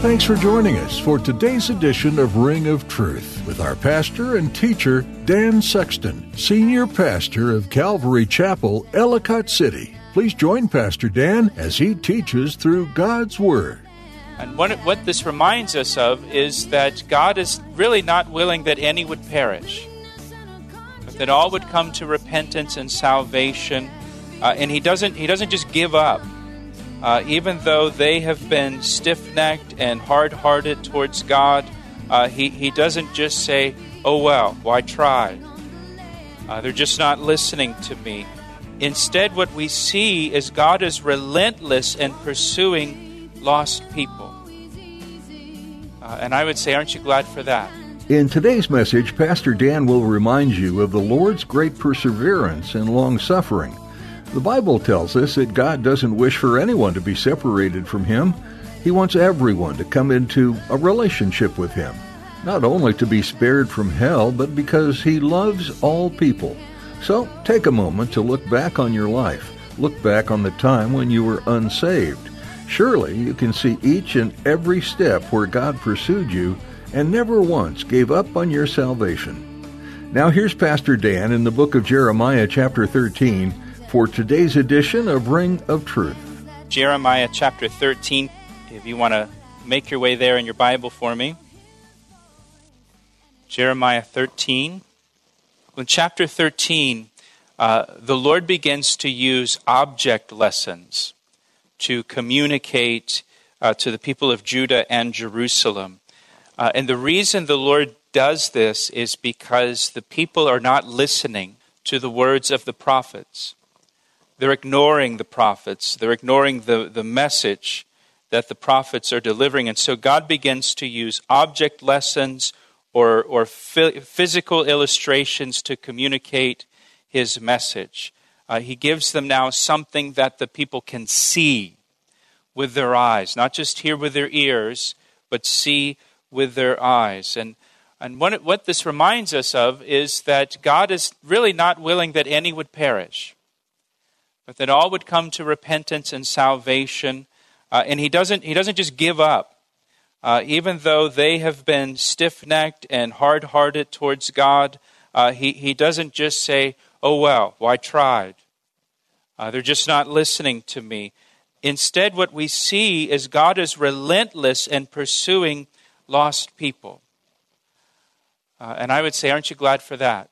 Thanks for joining us for today's edition of Ring of Truth with our pastor and teacher, Dan Sexton, senior pastor of Calvary Chapel, Ellicott City. Please join Pastor Dan as he teaches through God's Word. And what, what this reminds us of is that God is really not willing that any would perish, but that all would come to repentance and salvation. Uh, and He doesn't He doesn't just give up, uh, even though they have been stiff-necked and hard-hearted towards God. Uh, he He doesn't just say, "Oh well, why try?" Uh, they're just not listening to me. Instead, what we see is God is relentless in pursuing lost people. Uh, and I would say, aren't you glad for that? In today's message, Pastor Dan will remind you of the Lord's great perseverance and long suffering. The Bible tells us that God doesn't wish for anyone to be separated from Him. He wants everyone to come into a relationship with Him, not only to be spared from hell, but because He loves all people. So take a moment to look back on your life. Look back on the time when you were unsaved. Surely you can see each and every step where God pursued you and never once gave up on your salvation. Now here's Pastor Dan in the book of Jeremiah chapter 13 for today's edition of Ring of Truth. Jeremiah chapter 13, if you want to make your way there in your Bible for me. Jeremiah 13. In chapter 13, uh, the Lord begins to use object lessons to communicate uh, to the people of Judah and Jerusalem. Uh, and the reason the Lord does this is because the people are not listening to the words of the prophets. They're ignoring the prophets, they're ignoring the, the message that the prophets are delivering. And so God begins to use object lessons or, or physical illustrations to communicate his message. Uh, he gives them now something that the people can see with their eyes, not just hear with their ears, but see with their eyes. And, and what, what this reminds us of is that God is really not willing that any would perish, but that all would come to repentance and salvation. Uh, and he doesn't, he doesn't just give up. Uh, even though they have been stiff necked and hard hearted towards God, uh, he, he doesn't just say, Oh, well, why tried? Uh, they're just not listening to me. Instead, what we see is God is relentless in pursuing lost people. Uh, and I would say, aren't you glad for that?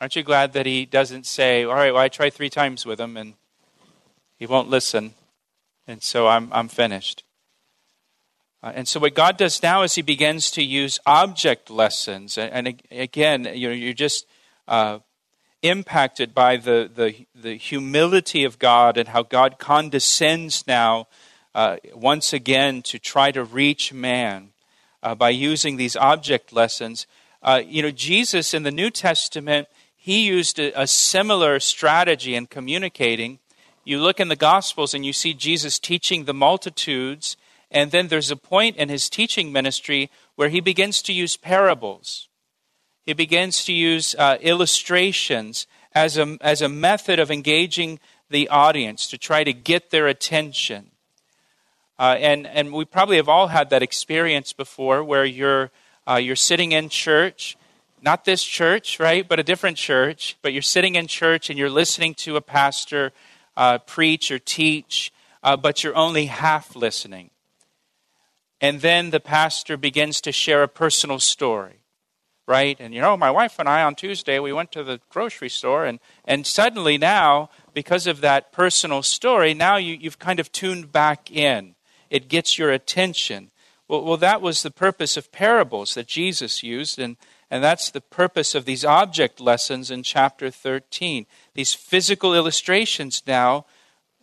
Aren't you glad that he doesn't say, All right, well, I tried three times with him and he won't listen, and so I'm, I'm finished? Uh, and so what God does now is He begins to use object lessons, and, and again, you know, you're just uh, impacted by the, the the humility of God and how God condescends now uh, once again to try to reach man uh, by using these object lessons. Uh, you know, Jesus in the New Testament he used a, a similar strategy in communicating. You look in the Gospels and you see Jesus teaching the multitudes and then there's a point in his teaching ministry where he begins to use parables. He begins to use uh, illustrations as a, as a method of engaging the audience to try to get their attention. Uh, and, and we probably have all had that experience before where you're, uh, you're sitting in church, not this church, right, but a different church, but you're sitting in church and you're listening to a pastor uh, preach or teach, uh, but you're only half listening. And then the pastor begins to share a personal story, right? And you know, my wife and I on Tuesday, we went to the grocery store, and, and suddenly now because of that personal story, now you, you've kind of tuned back in. It gets your attention. Well, well, that was the purpose of parables that Jesus used, and, and that's the purpose of these object lessons in chapter 13. These physical illustrations now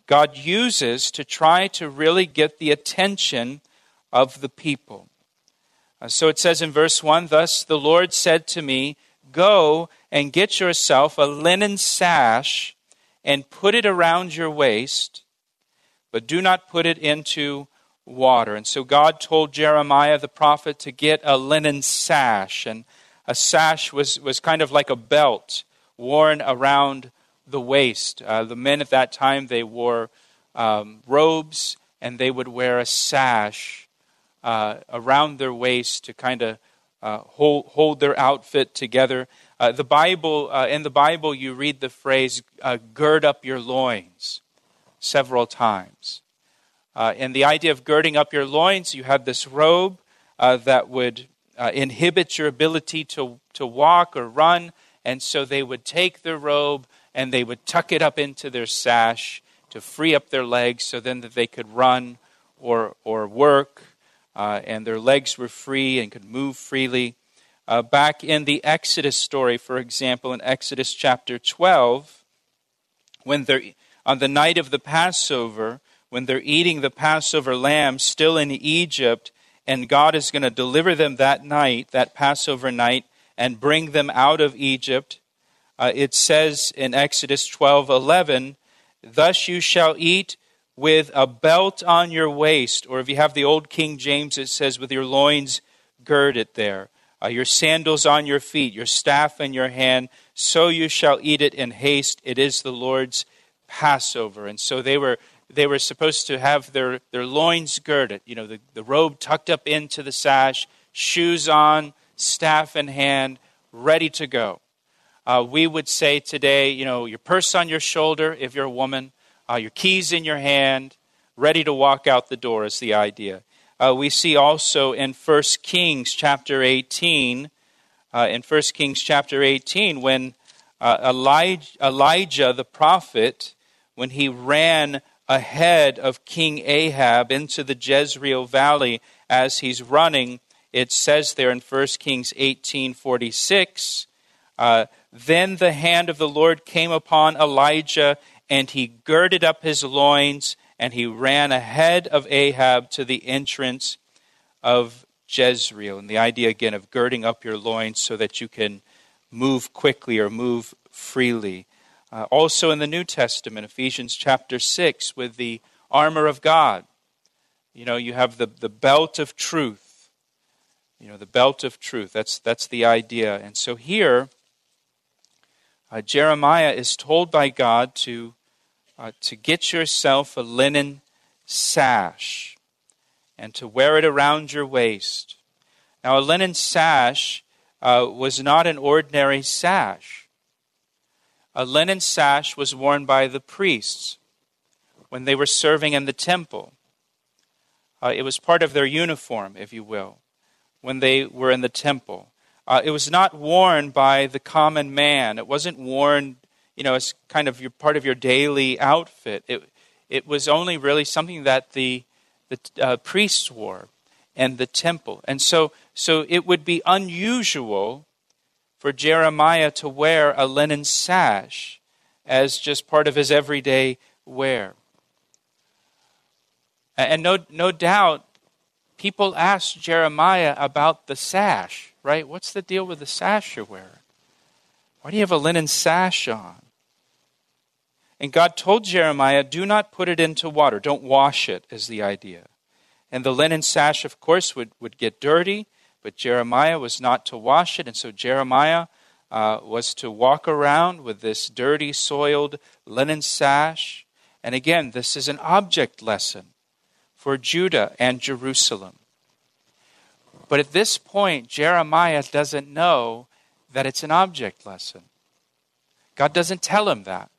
God uses to try to really get the attention of the people. Uh, so it says in verse 1 Thus the Lord said to me, Go and get yourself a linen sash and put it around your waist, but do not put it into water. And so God told Jeremiah the prophet to get a linen sash. And a sash was, was kind of like a belt worn around the waist. Uh, the men at that time, they wore um, robes and they would wear a sash uh, around their waist to kind of uh, hold, hold their outfit together. Uh, the Bible, uh, in the Bible, you read the phrase uh, "gird up your loins" several times. Uh, and the idea of girding up your loins, you had this robe that would inhibit your ability to, to walk or run, and so they would take the robe and they would tuck it up into their sash to free up their legs so then that they could run or, or work, and their legs were free and could move freely. Uh, back in the Exodus story, for example, in Exodus chapter 12, when they're on the night of the Passover, when they're eating the Passover lamb still in Egypt, and God is going to deliver them that night, that Passover night, and bring them out of Egypt. Uh, it says in Exodus 12 11, Thus you shall eat with a belt on your waist, or if you have the old King James, it says with your loins girded there uh, your sandals on your feet, your staff in your hand, so you shall eat it in haste. It is the Lord's Passover. And so they were they were supposed to have their, their loins girded, you know, the, the robe tucked up into the sash, shoes on, staff in hand, ready to go. Uh, we would say today, you know, your purse on your shoulder if you're a woman, uh, your keys in your hand, ready to walk out the door is the idea. Uh, we see also in 1 Kings chapter 18, uh, in 1 Kings chapter 18, when uh, Elijah, Elijah the prophet, when he ran ahead of King Ahab into the Jezreel valley as he's running, it says there in 1 Kings 18:46, uh, then the hand of the Lord came upon Elijah, and he girded up his loins and he ran ahead of Ahab to the entrance of Jezreel. And the idea again of girding up your loins so that you can move quickly or move freely. Uh, also in the New Testament, Ephesians chapter 6, with the armor of God. You know, you have the, the belt of truth. You know, the belt of truth. That's, that's the idea. And so here, uh, Jeremiah is told by God to uh, to get yourself a linen sash and to wear it around your waist. Now, a linen sash uh, was not an ordinary sash. A linen sash was worn by the priests when they were serving in the temple. Uh, it was part of their uniform, if you will, when they were in the temple. Uh, it was not worn by the common man. It wasn't worn you know, as kind of your part of your daily outfit. It, it was only really something that the, the uh, priests wore and the temple. And so, so it would be unusual for Jeremiah to wear a linen sash as just part of his everyday wear. And no, no doubt, people asked Jeremiah about the sash, right? What's the deal with the sash you're wearing? Why do you have a linen sash on? And God told Jeremiah, do not put it into water. Don't wash it, is the idea. And the linen sash, of course, would, would get dirty, but Jeremiah was not to wash it. And so Jeremiah uh, was to walk around with this dirty, soiled linen sash. And again, this is an object lesson for Judah and Jerusalem. But at this point, Jeremiah doesn't know that it's an object lesson. God doesn't tell him that.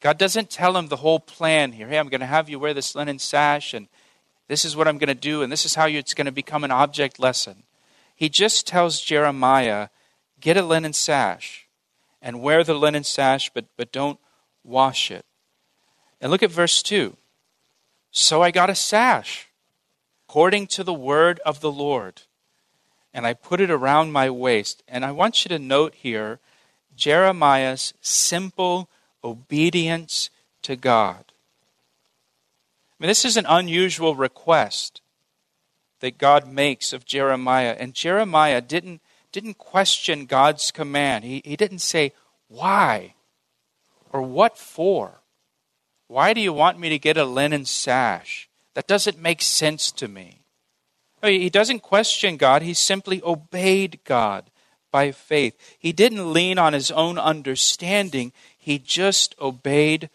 God doesn't tell him the whole plan here. Hey, I'm going to have you wear this linen sash, and this is what I'm going to do, and this is how it's going to become an object lesson. He just tells Jeremiah, get a linen sash and wear the linen sash, but, but don't wash it. And look at verse 2. So I got a sash, according to the word of the Lord, and I put it around my waist. And I want you to note here Jeremiah's simple obedience to God. I mean, this is an unusual request that God makes of Jeremiah. And Jeremiah didn't, didn't question God's command. He, he didn't say, Why? or What for? Why do you want me to get a linen sash? That doesn't make sense to me. He doesn't question God, he simply obeyed God by faith. He didn't lean on his own understanding, he just obeyed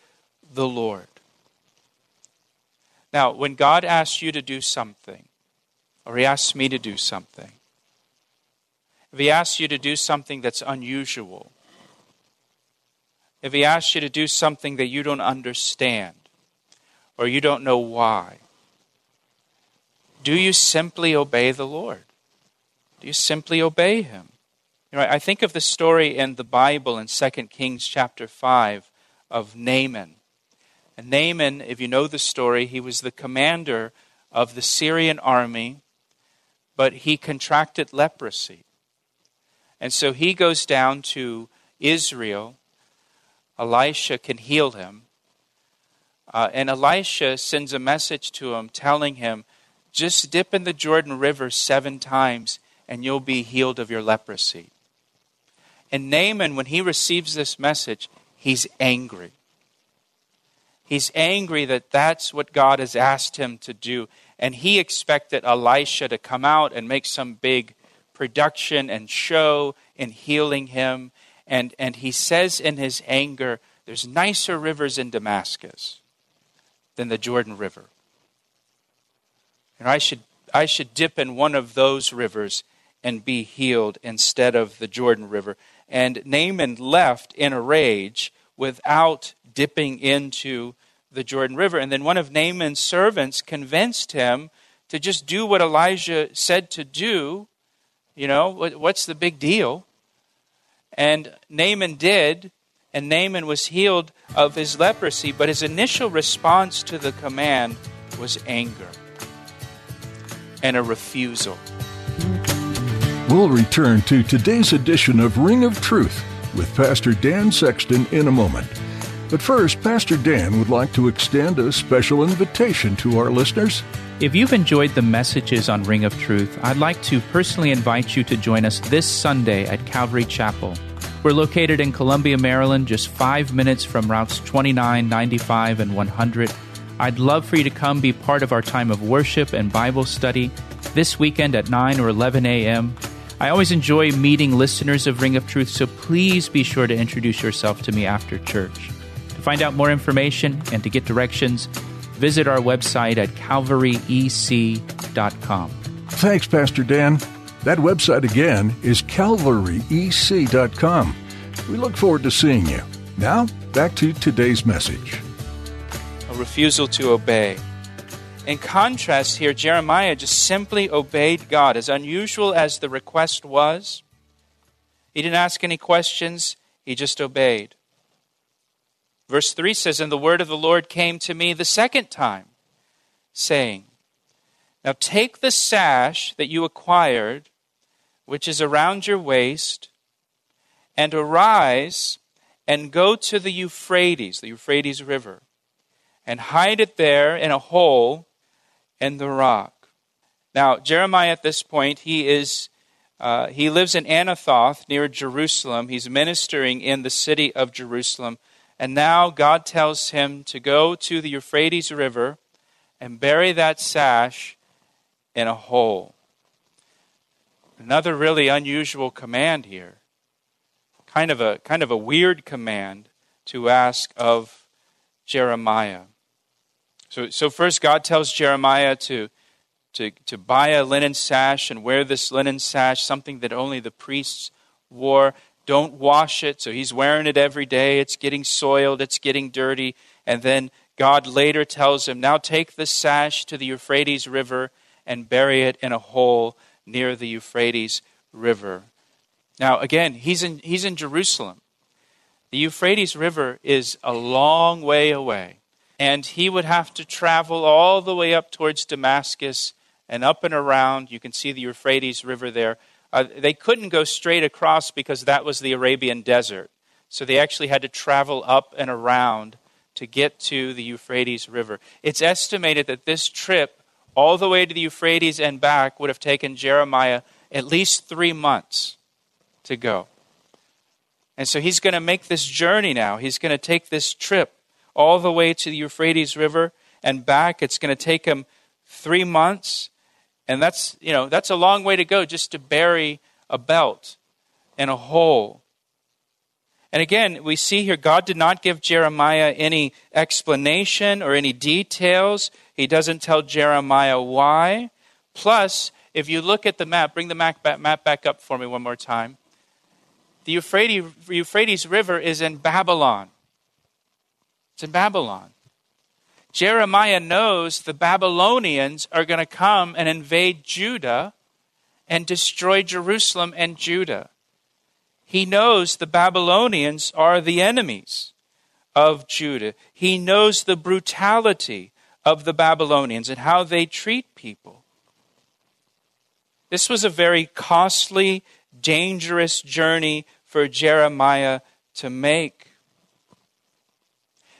the Lord. Now, when God asks you to do something, or He asks me to do something, if He asks you to do something that's unusual, if He asks you to do something that you don't understand, or you don't know why, do you simply obey the Lord? Do you simply obey Him? You know, I think of the story in the Bible in 2 Kings chapter 5 of Naaman. And Naaman, if you know the story, he was the commander of the Syrian army but he contracted leprosy. And so he goes down to Israel. Elisha can heal him. Uh, and Elisha sends a message to him telling him, just dip in the Jordan River seven times and you'll be healed of your leprosy. And Naaman, when he receives this message, he's angry. He's angry that that's what God has asked him to do and he expected Elisha to come out and make some big production and show in healing him. And, and he says in his anger, There's nicer rivers in Damascus than the Jordan River. And I should, I should dip in one of those rivers and be healed instead of the Jordan River. And Naaman left in a rage without dipping into the Jordan River. And then one of Naaman's servants convinced him to just do what Elijah said to do. You know, what's the big deal? And Naaman did, and Naaman was healed of his leprosy, but his initial response to the command was anger and a refusal. We'll return to today's edition of Ring of Truth with Pastor Dan Sexton in a moment. But first, Pastor Dan would like to extend a special invitation to our listeners. If you've enjoyed the messages on Ring of Truth, I'd like to personally invite you to join us this Sunday at Calvary Chapel. We're located in Columbia, Maryland, just five minutes from routes 29, 95, and 100. I'd love for you to come be part of our time of worship and Bible study this weekend at 9 or 11 a.m. I always enjoy meeting listeners of Ring of Truth, so please be sure to introduce yourself to me after church To find out more information and to get directions, visit our website at calvaryec.com. Thanks, Pastor Dan. That website again is calvaryec.com. We look forward to seeing you. Now, back to today's message. Refusal to obey. In contrast, here, Jeremiah just simply obeyed God. As unusual as the request was, he didn't ask any questions, he just obeyed. Verse 3 says, And the word of the Lord came to me the second time, saying, Now take the sash that you acquired, which is around your waist, and arise and go to the Euphrates, the Euphrates River, and hide it there in a hole in the rock. Now, Jeremiah at this point, he is. Uh, he lives in Anathoth near Jerusalem. He's ministering in the city of Jerusalem. And now God tells him to go to the Euphrates River and bury that sash in a hole. Another really unusual command here. Kind of a kind of a weird command to ask of Jeremiah. So, so first God tells Jeremiah to, to, to buy a linen sash and wear this linen sash, something that only the priests wore. Don't wash it. So he's wearing it every day. It's getting soiled, it's getting dirty. And then God later tells him, Now take the sash to the Euphrates River and bury it in a hole near the Euphrates River. Now, again, he's in, he's in Jerusalem. The Euphrates River is a long way away, and he would have to travel all the way up towards Damascus and up and around. You can see the Euphrates River there. Uh, they couldn't go straight across because that was the Arabian desert. So they actually had to travel up and around to get to the Euphrates River. It's estimated that this trip, all the way to the Euphrates and back, would have taken Jeremiah at least three months to go. And so he's going to make this journey now. He's going to take this trip all the way to the Euphrates River and back. It's going to take him three months. And that's, you know, that's a long way to go just to bury a belt and a hole. And again, we see here God did not give Jeremiah any explanation or any details. He doesn't tell Jeremiah why. Plus, if you look at the map, bring the map back, up for me one more time. The Euphrates, Euphrates River is in Babylon. It's in Babylon. Jeremiah knows the Babylonians are going to come and invade Judah and destroy Jerusalem and Judah. He knows the Babylonians are the enemies of Judah. He knows the brutality of the Babylonians and how they treat people. This was a very costly, dangerous journey for Jeremiah to make.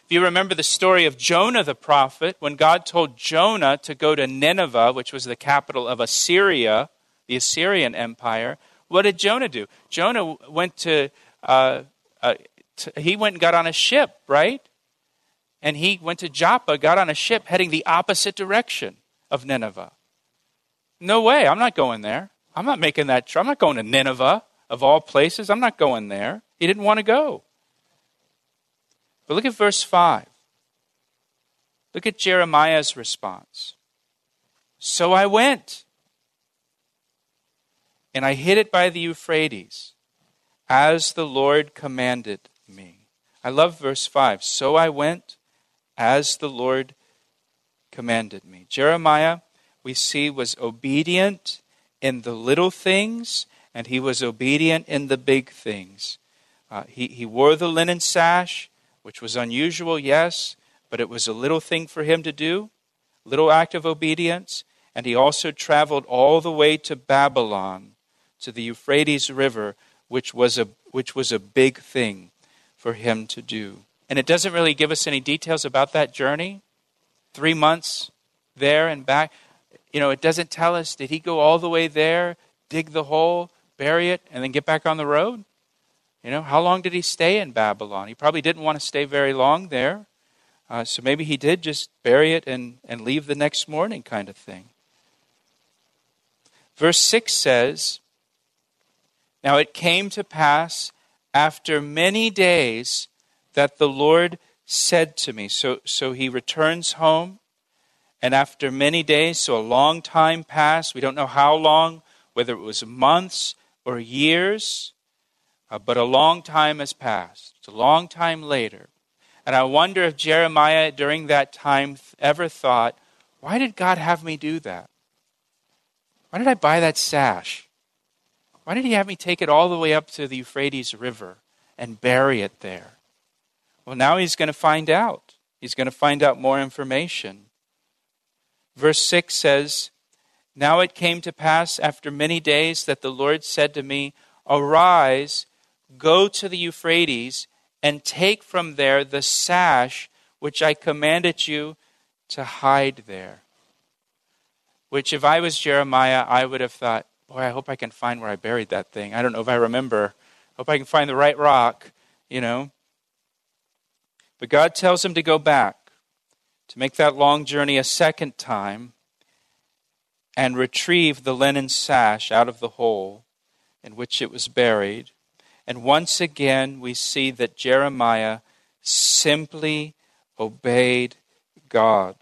If you remember the story of Jonah the prophet, when God told Jonah to go to Nineveh, which was the capital of Assyria, the Assyrian Empire, what did Jonah do? Jonah went to, uh, uh, to, he went and got on a ship, right? And he went to Joppa, got on a ship heading the opposite direction of Nineveh. No way, I'm not going there. I'm not making that trip. I'm not going to Nineveh of all places. I'm not going there. He didn't want to go. But look at verse 5. Look at Jeremiah's response. So I went, and I hid it by the Euphrates, as the Lord commanded me. I love verse 5. So I went, as the Lord commanded me. Jeremiah, we see, was obedient in the little things and he was obedient in the big things. Uh, he, he wore the linen sash, which was unusual, yes, but it was a little thing for him to do, little act of obedience. And he also traveled all the way to Babylon, to the Euphrates River, which was a, which was a big thing for him to do. And it doesn't really give us any details about that journey. Three months there and back. You know, it doesn't tell us did he go all the way there, dig the hole, bury it, and then get back on the road? You know, how long did he stay in Babylon? He probably didn't want to stay very long there. Uh, so maybe he did just bury it and, and leave the next morning, kind of thing. Verse 6 says, Now it came to pass after many days that the Lord said to me. So, so he returns home, and after many days, so a long time passed, we don't know how long, whether it was months or years, uh, but a long time has passed. It's a long time later. And I wonder if Jeremiah during that time ever thought, why did God have me do that? Why did I buy that sash? Why did he have me take it all the way up to the Euphrates River and bury it there? Well, now he's going to find out. He's going to find out more information. Verse 6 says, now it came to pass after many days that the Lord said to me, Arise, go to the Euphrates, and take from there the sash which I commanded you to hide there. Which, if I was Jeremiah, I would have thought, Boy, I hope I can find where I buried that thing. I don't know if I remember. Hope I can find the right rock, you know. But God tells him to go back, to make that long journey a second time and retrieve the linen sash out of the hole in which it was buried. And once again, we see that Jeremiah simply obeyed God.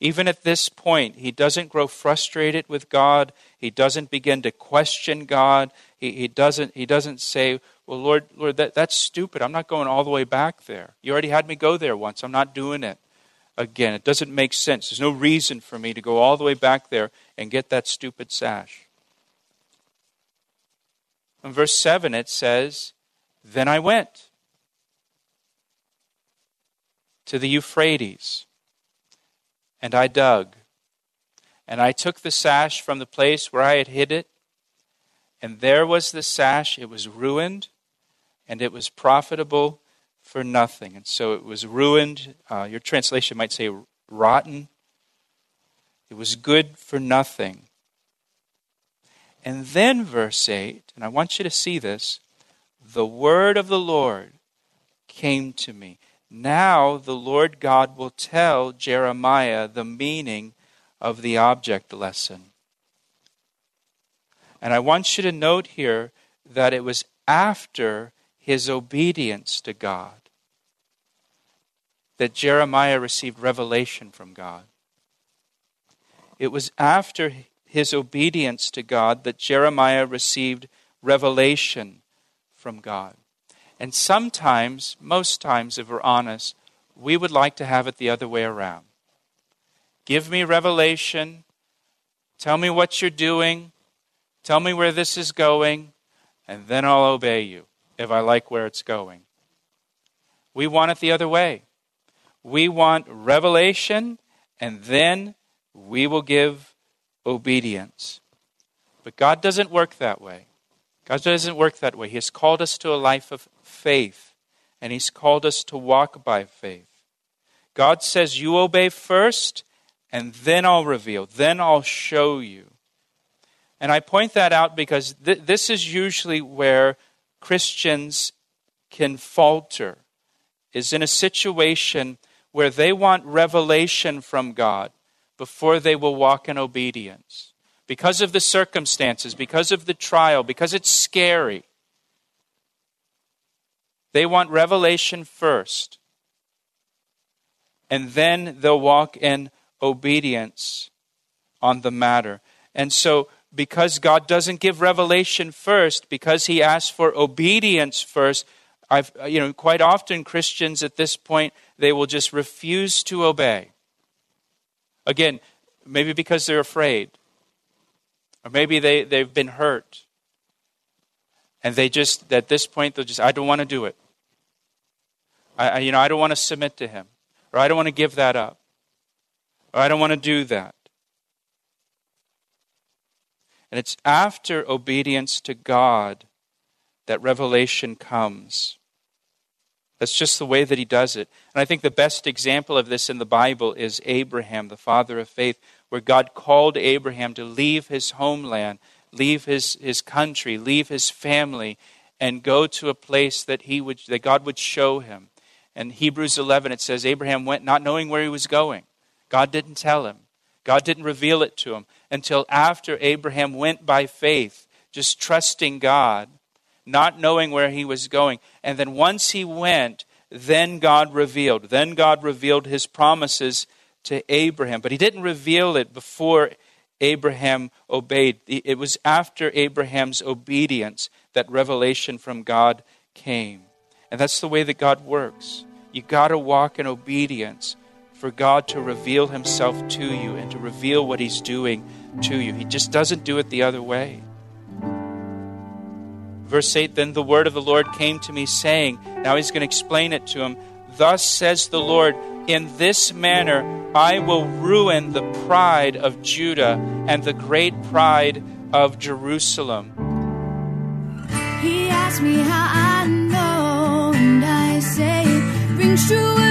Even at this point, he doesn't grow frustrated with God. He doesn't begin to question God. He, he, doesn't, he doesn't say, Well, Lord, Lord that, that's stupid. I'm not going all the way back there. You already had me go there once. I'm not doing it again. It doesn't make sense. There's no reason for me to go all the way back there and get that stupid sash. In verse 7, it says, Then I went. to the Euphrates. And I dug. And I took the sash from the place where I had hid it. And there was the sash. It was ruined, and it was profitable for nothing. And so it was ruined. Uh, your translation might say rotten. It was good for nothing. And then, verse 8, and I want you to see this the word of the Lord came to me. Now the Lord God will tell Jeremiah the meaning of the object lesson. And I want you to note here that it was after his obedience to God that Jeremiah received revelation from God. It was after his obedience to God that Jeremiah received revelation from God. And sometimes, most times, if we're honest, we would like to have it the other way around. Give me revelation. Tell me what you're doing. Tell me where this is going. And then I'll obey you if I like where it's going. We want it the other way. We want revelation, and then we will give obedience. But God doesn't work that way. God doesn't work that way. He has called us to a life of faith, and He's called us to walk by faith. God says, You obey first, and then I'll reveal, then I'll show you. And I point that out because th- this is usually where Christians can falter, is in a situation where they want revelation from God before they will walk in obedience. Because of the circumstances, because of the trial, because it's scary. They want revelation first. And then they'll walk in obedience on the matter. And so, because God doesn't give revelation first, because He asks for obedience first, I've, you know, quite often Christians at this point, they will just refuse to obey. Again, maybe because they're afraid, or maybe they, they've been hurt. And they just, at this point, they'll just, I don't want to do it. I, I you know, I don't want to submit to him, or I don't want to give that up, or I don't want to do that. And it's after obedience to God that revelation comes. That's just the way that he does it. And I think the best example of this in the Bible is Abraham, the father of faith, where God called Abraham to leave his homeland, leave his, his country, leave his family, and go to a place that he would that God would show him. In Hebrews 11 it says Abraham went not knowing where he was going. God didn't tell him. God didn't reveal it to him until after Abraham went by faith, just trusting God not knowing where he was going. And then once he went, then God revealed. Then God revealed his promises to Abraham. But he didn't reveal it before Abraham obeyed. It was after Abraham's obedience that revelation from God came. And that's the way that God works. You got to walk in obedience for God to reveal himself to you and to reveal what he's doing to you. He just doesn't do it the other way. Verse 8 Then the word of the Lord came to me, saying, Now he's going to explain it to him. Thus says the Lord, In this manner I will ruin the pride of Judah and the great pride of Jerusalem. He asked me how I know, and I say truer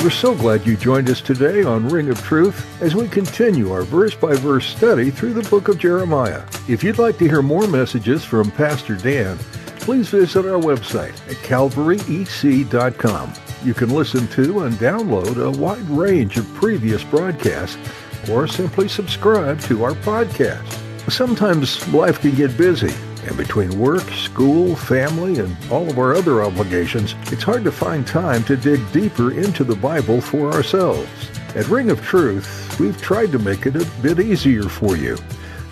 We're so glad you joined us today on Ring of Truth as we continue our verse by verse study through the book of Jeremiah. If you'd like to hear more messages from Pastor Dan, please visit our website at calvaryec.com. You can listen to and download a wide range of previous broadcasts or simply subscribe to our podcast. Sometimes life can get busy and between work, school, family, and all of our other obligations, it's hard to find time to dig deeper into the Bible for ourselves. At Ring of Truth, we've tried to make it a bit easier for you.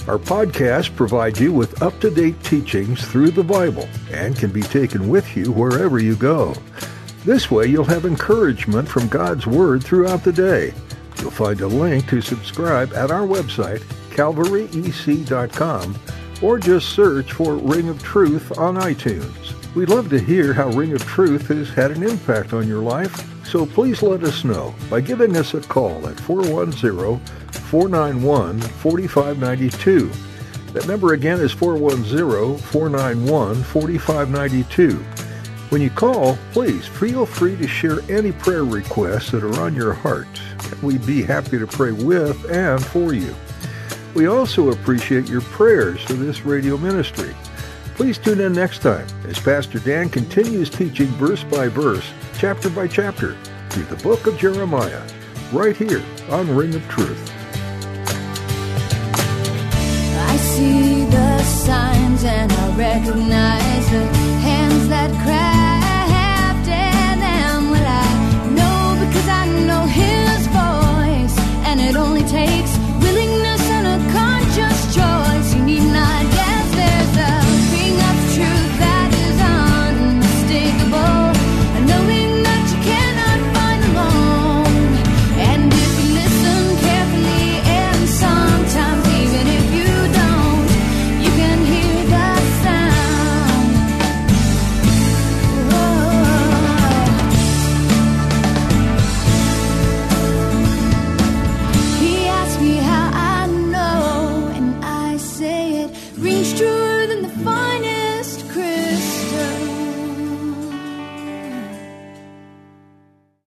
Our podcast provides you with up to date teachings through the Bible and can be taken with you wherever you go. This way, you'll have encouragement from God's Word throughout the day. You'll find a link to subscribe at our website, calvaryec.com or just search for Ring of Truth on iTunes. We'd love to hear how Ring of Truth has had an impact on your life, so please let us know by giving us a call at 410-491-4592. That number again is 410-491-4592. When you call, please feel free to share any prayer requests that are on your heart. We'd be happy to pray with and for you. We also appreciate your prayers for this radio ministry. Please tune in next time as Pastor Dan continues teaching verse by verse, chapter by chapter, through the book of Jeremiah, right here on Ring of Truth. I see the signs and I recognize the